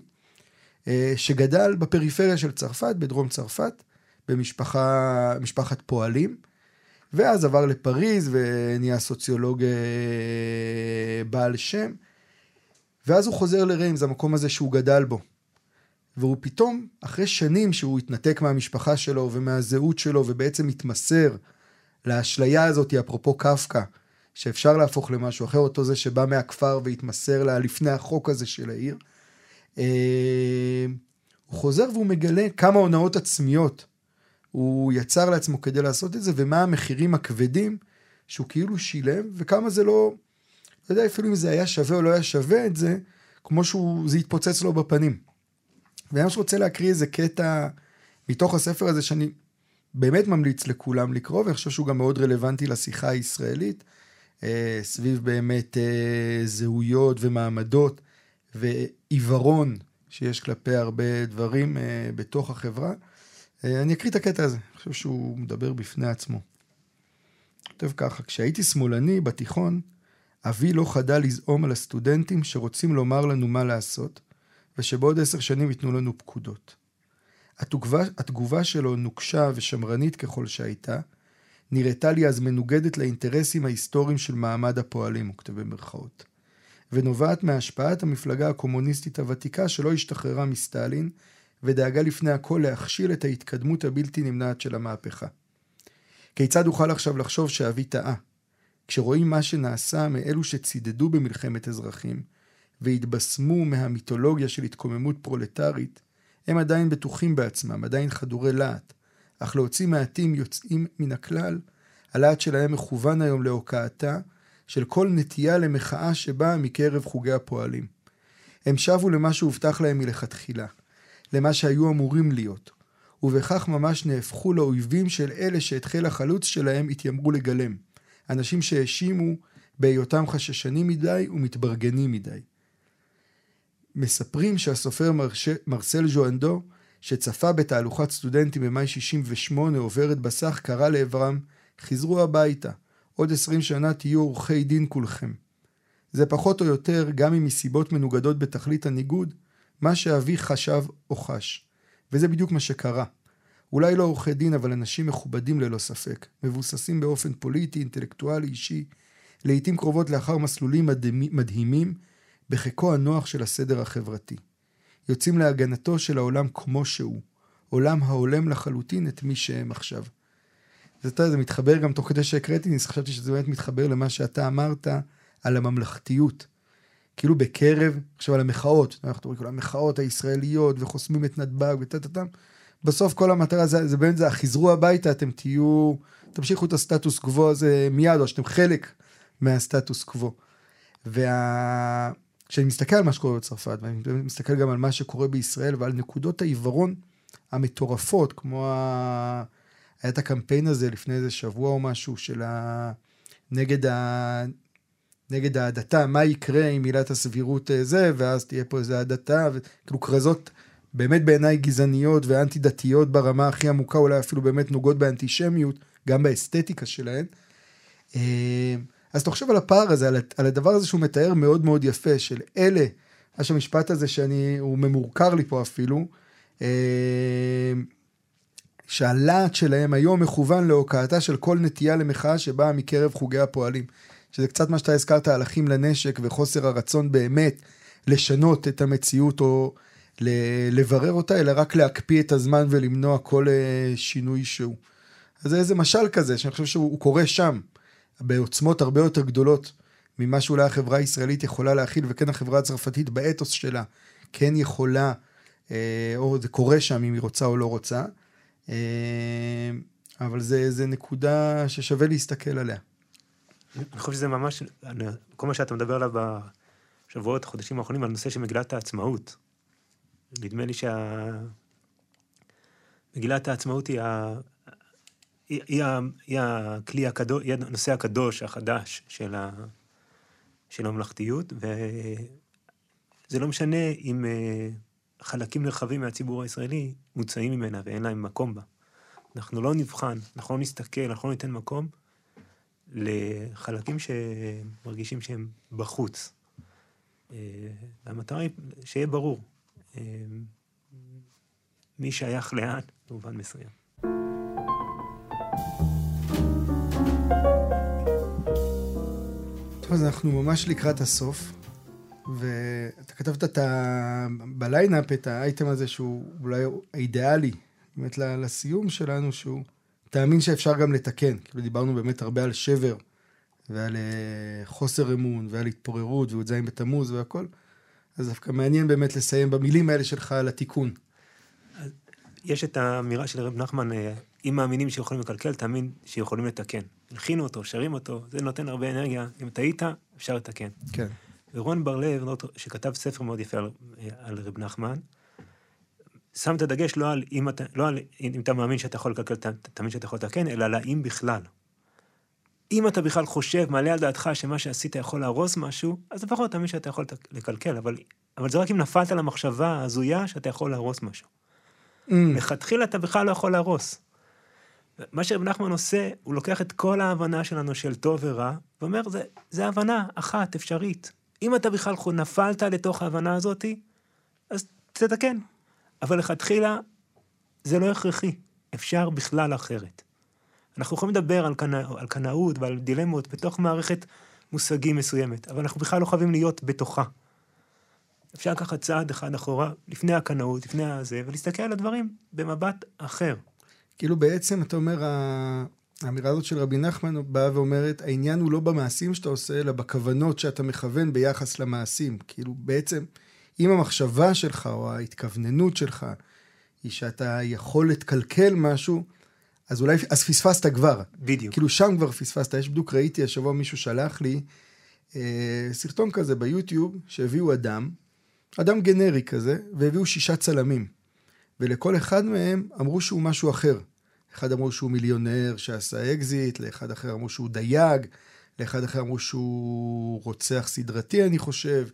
[SPEAKER 1] אה, שגדל בפריפריה של צרפת, בדרום צרפת, במשפחת פועלים. ואז עבר לפריז ונהיה סוציולוג אה, בעל שם. ואז הוא חוזר לריימס, המקום הזה שהוא גדל בו. והוא פתאום, אחרי שנים שהוא התנתק מהמשפחה שלו ומהזהות שלו, ובעצם התמסר לאשליה הזאת, אפרופו קפקא, שאפשר להפוך למשהו אחר, אותו זה שבא מהכפר והתמסר לה לפני החוק הזה של העיר. אה, הוא חוזר והוא מגלה כמה הונאות עצמיות הוא יצר לעצמו כדי לעשות את זה, ומה המחירים הכבדים שהוא כאילו שילם, וכמה זה לא, לא יודע אפילו אם זה היה שווה או לא היה שווה את זה, כמו שהוא, זה התפוצץ לו בפנים. ואני ממש רוצה להקריא איזה קטע מתוך הספר הזה שאני באמת ממליץ לכולם לקרוא, ואני חושב שהוא גם מאוד רלוונטי לשיחה הישראלית, אה, סביב באמת אה, זהויות ומעמדות ועיוורון שיש כלפי הרבה דברים אה, בתוך החברה. אה, אני אקריא את הקטע הזה, אני חושב שהוא מדבר בפני עצמו. כותב ככה, כשהייתי שמאלני בתיכון, אבי לא חדל לזעום על הסטודנטים שרוצים לומר לנו מה לעשות, ושבעוד עשר שנים ייתנו לנו פקודות. התגובה, התגובה שלו, נוקשה ושמרנית ככל שהייתה, נראתה לי אז מנוגדת לאינטרסים ההיסטוריים של מעמד הפועלים, הוא כותב במרכאות, ונובעת מהשפעת המפלגה הקומוניסטית הוותיקה שלא השתחררה מסטלין ודאגה לפני הכל להכשיל את ההתקדמות הבלתי נמנעת של המהפכה. כיצד אוכל עכשיו לחשוב שאבי טעה? כשרואים מה שנעשה מאלו שצידדו במלחמת אזרחים, והתבשמו מהמיתולוגיה של התקוממות פרולטרית, הם עדיין בטוחים בעצמם, עדיין חדורי להט, אך להוציא מעטים יוצאים מן הכלל, הלהט שלהם מכוון היום להוקעתה של כל נטייה למחאה שבאה מקרב חוגי הפועלים. הם שבו למה שהובטח להם מלכתחילה, למה שהיו אמורים להיות, ובכך ממש נהפכו לאויבים של אלה שאת חיל החלוץ שלהם התיימרו לגלם. אנשים שהאשימו בהיותם חששנים מדי ומתברגנים מדי. מספרים שהסופר מרש... מרסל ז'ואנדו, שצפה בתהלוכת סטודנטים במאי 68 עוברת בסך, קרא לעברם, חזרו הביתה, עוד עשרים שנה תהיו עורכי דין כולכם. זה פחות או יותר, גם אם מסיבות מנוגדות בתכלית הניגוד, מה שאבי חשב או חש. וזה בדיוק מה שקרה. אולי לא עורכי דין, אבל אנשים מכובדים ללא ספק, מבוססים באופן פוליטי, אינטלקטואלי, אישי, לעיתים קרובות לאחר מסלולים מדהימים, בחיקו הנוח של הסדר החברתי. יוצאים להגנתו של העולם כמו שהוא, עולם ההולם לחלוטין את מי שהם עכשיו. זה, זה מתחבר גם תוך כדי שהקראתי, חשבתי שזה באמת מתחבר למה שאתה אמרת על הממלכתיות. כאילו בקרב, עכשיו על המחאות, אנחנו רואים כל המחאות הישראליות וחוסמים את נתב"ג וטטטם, בסוף כל המטרה זה, זה באמת זה, חזרו הביתה, אתם תהיו, תמשיכו את הסטטוס קוו הזה מיד, או שאתם חלק מהסטטוס קוו. וה... כשאני מסתכל על מה שקורה בצרפת, ואני מסתכל גם על מה שקורה בישראל ועל נקודות העיוורון המטורפות, כמו ה... היה את הקמפיין הזה לפני איזה שבוע או משהו של ה... נגד, ה... נגד ההדתה, מה יקרה עם עילת הסבירות אה, זה, ואז תהיה פה איזה הדתה, וכאילו כרזות באמת בעיניי גזעניות ואנטי דתיות ברמה הכי עמוקה, אולי אפילו באמת נוגעות באנטישמיות, גם באסתטיקה שלהן. אה, אז תחשוב על הפער הזה, על הדבר הזה שהוא מתאר מאוד מאוד יפה, של אלה, יש המשפט הזה שאני, הוא ממורכר לי פה אפילו, אה, שהלהט שלהם היום מכוון להוקעתה של כל נטייה למחאה שבאה מקרב חוגי הפועלים. שזה קצת מה שאתה הזכרת על אחים לנשק וחוסר הרצון באמת לשנות את המציאות או לברר אותה, אלא רק להקפיא את הזמן ולמנוע כל אה, שינוי שהוא. אז זה איזה משל כזה, שאני חושב שהוא קורה שם, בעוצמות הרבה יותר גדולות ממה שאולי החברה הישראלית יכולה להכיל, וכן החברה הצרפתית באתוס שלה כן יכולה, אה, או זה קורה שם אם היא רוצה או לא רוצה. אה, אבל זה, זה נקודה ששווה להסתכל עליה.
[SPEAKER 2] אני חושב שזה ממש, כל מה שאתה מדבר עליו בשבועות, החודשים האחרונים, על נושא של מגילת העצמאות. נדמה לי שמגילת העצמאות היא, ה... היא, היא, היא הכלי הקדוש, היא הנושא הקדוש החדש של, ה... של הממלכתיות, וזה לא משנה אם אה, חלקים נרחבים מהציבור הישראלי מוצאים ממנה ואין להם מקום בה. אנחנו לא נבחן, אנחנו לא נסתכל, אנחנו לא ניתן מקום לחלקים שמרגישים שהם בחוץ. אה, והמטרה היא שיהיה ברור אה, מי שייך לאן במובן מסוים.
[SPEAKER 1] טוב, אז אנחנו ממש לקראת הסוף, ואתה כתבת את ה... בליינאפ את האייטם הזה שהוא אולי האידיאלי, באמת לסיום שלנו, שהוא תאמין שאפשר גם לתקן. כאילו דיברנו באמת הרבה על שבר, ועל אה, חוסר אמון, ועל התפוררות, וי"ז בתמוז והכל. אז דווקא מעניין באמת לסיים במילים האלה שלך על התיקון.
[SPEAKER 2] יש את האמירה של רב נחמן, אה, אם מאמינים שיכולים לקלקל, תאמין שיכולים לתקן. הלחינו אותו, שרים אותו, זה נותן הרבה אנרגיה. אם טעית, אפשר לתקן.
[SPEAKER 1] כן.
[SPEAKER 2] ורון בר-לב, שכתב ספר מאוד יפה על, אה, על רב נחמן, שם את הדגש לא על אם אתה, לא על אם אתה מאמין שאתה יכול לקלקל, תאמין שאתה יכול לתקן, אלא על האם בכלל. אם אתה בכלל חושב, מעלה על דעתך שמה שעשית יכול להרוס משהו, אז לפחות תאמין שאתה יכול לקלקל, אבל, אבל זה רק אם נפלת למחשבה ההזויה שאתה יכול להרוס משהו. Mm. לכתחילה אתה בכלל לא יכול להרוס. מה שרב נחמן עושה, הוא לוקח את כל ההבנה שלנו של טוב ורע, ואומר, זה, זה הבנה אחת, אפשרית. אם אתה בכלל נפלת לתוך ההבנה הזאתי, אז תתקן. אבל לכתחילה, זה לא הכרחי. אפשר בכלל אחרת. אנחנו יכולים לדבר על, קנא, על קנאות ועל דילמות בתוך מערכת מושגים מסוימת, אבל אנחנו בכלל לא חייבים להיות בתוכה. אפשר לקחת צעד אחד אחורה, לפני הקנאות, לפני הזה, ולהסתכל על הדברים במבט אחר.
[SPEAKER 1] כאילו בעצם, אתה אומר, האמירה הזאת של רבי נחמן באה ואומרת, העניין הוא לא במעשים שאתה עושה, אלא בכוונות שאתה מכוון ביחס למעשים. כאילו בעצם, אם המחשבה שלך או ההתכווננות שלך היא שאתה יכול לתקלקל משהו, אז אולי, אז פספסת כבר.
[SPEAKER 2] בדיוק.
[SPEAKER 1] כאילו שם כבר פספסת. יש בדיוק ראיתי, השבוע מישהו שלח לי אה, סרטון כזה ביוטיוב, שהביאו אדם, אדם גנרי כזה, והביאו שישה צלמים. ולכל אחד מהם אמרו שהוא משהו אחר. אחד אמרו שהוא מיליונר שעשה אקזיט, לאחד אחר אמרו שהוא דייג, לאחד אחר אמרו שהוא רוצח סדרתי, אני חושב.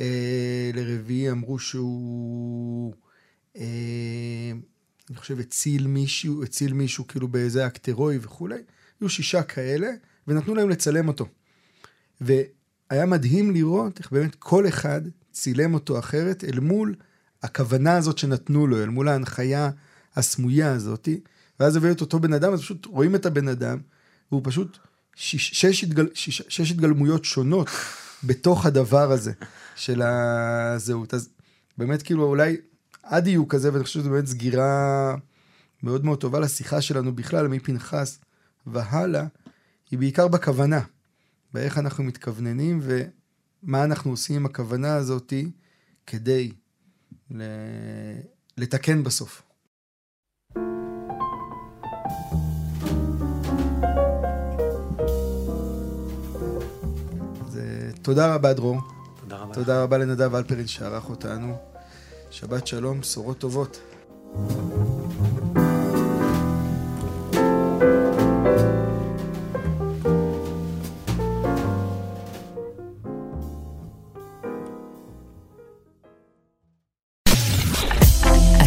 [SPEAKER 1] אה, לרביעי אמרו שהוא... אה, אני חושב, הציל מישהו, הציל מישהו כאילו באיזה אקט הירואי וכולי. היו שישה כאלה, ונתנו להם לצלם אותו. והיה מדהים לראות איך באמת כל אחד צילם אותו אחרת אל מול הכוונה הזאת שנתנו לו, אל מול ההנחיה הסמויה הזאתי. ואז הביאו את אותו בן אדם, אז פשוט רואים את הבן אדם, והוא פשוט שש, שש, התגל, שש, שש התגלמויות שונות בתוך הדבר הזה של הזהות. אז באמת כאילו אולי הדיוק הזה, ואני חושב שזו באמת סגירה מאוד מאוד טובה לשיחה שלנו בכלל, מפנחס והלאה, היא בעיקר בכוונה, באיך אנחנו מתכווננים ומה אנחנו עושים עם הכוונה הזאתי כדי לתקן בסוף. תודה רבה, דרור.
[SPEAKER 2] תודה רבה.
[SPEAKER 1] תודה רבה לנדב אלפרין שערך אותנו. שבת שלום, בשורות טובות.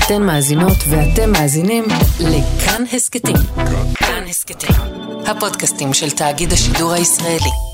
[SPEAKER 3] אתן מאזינות ואתם מאזינים לכאן הסכתים. כאן הסכתים, הפודקאסטים של תאגיד השידור הישראלי.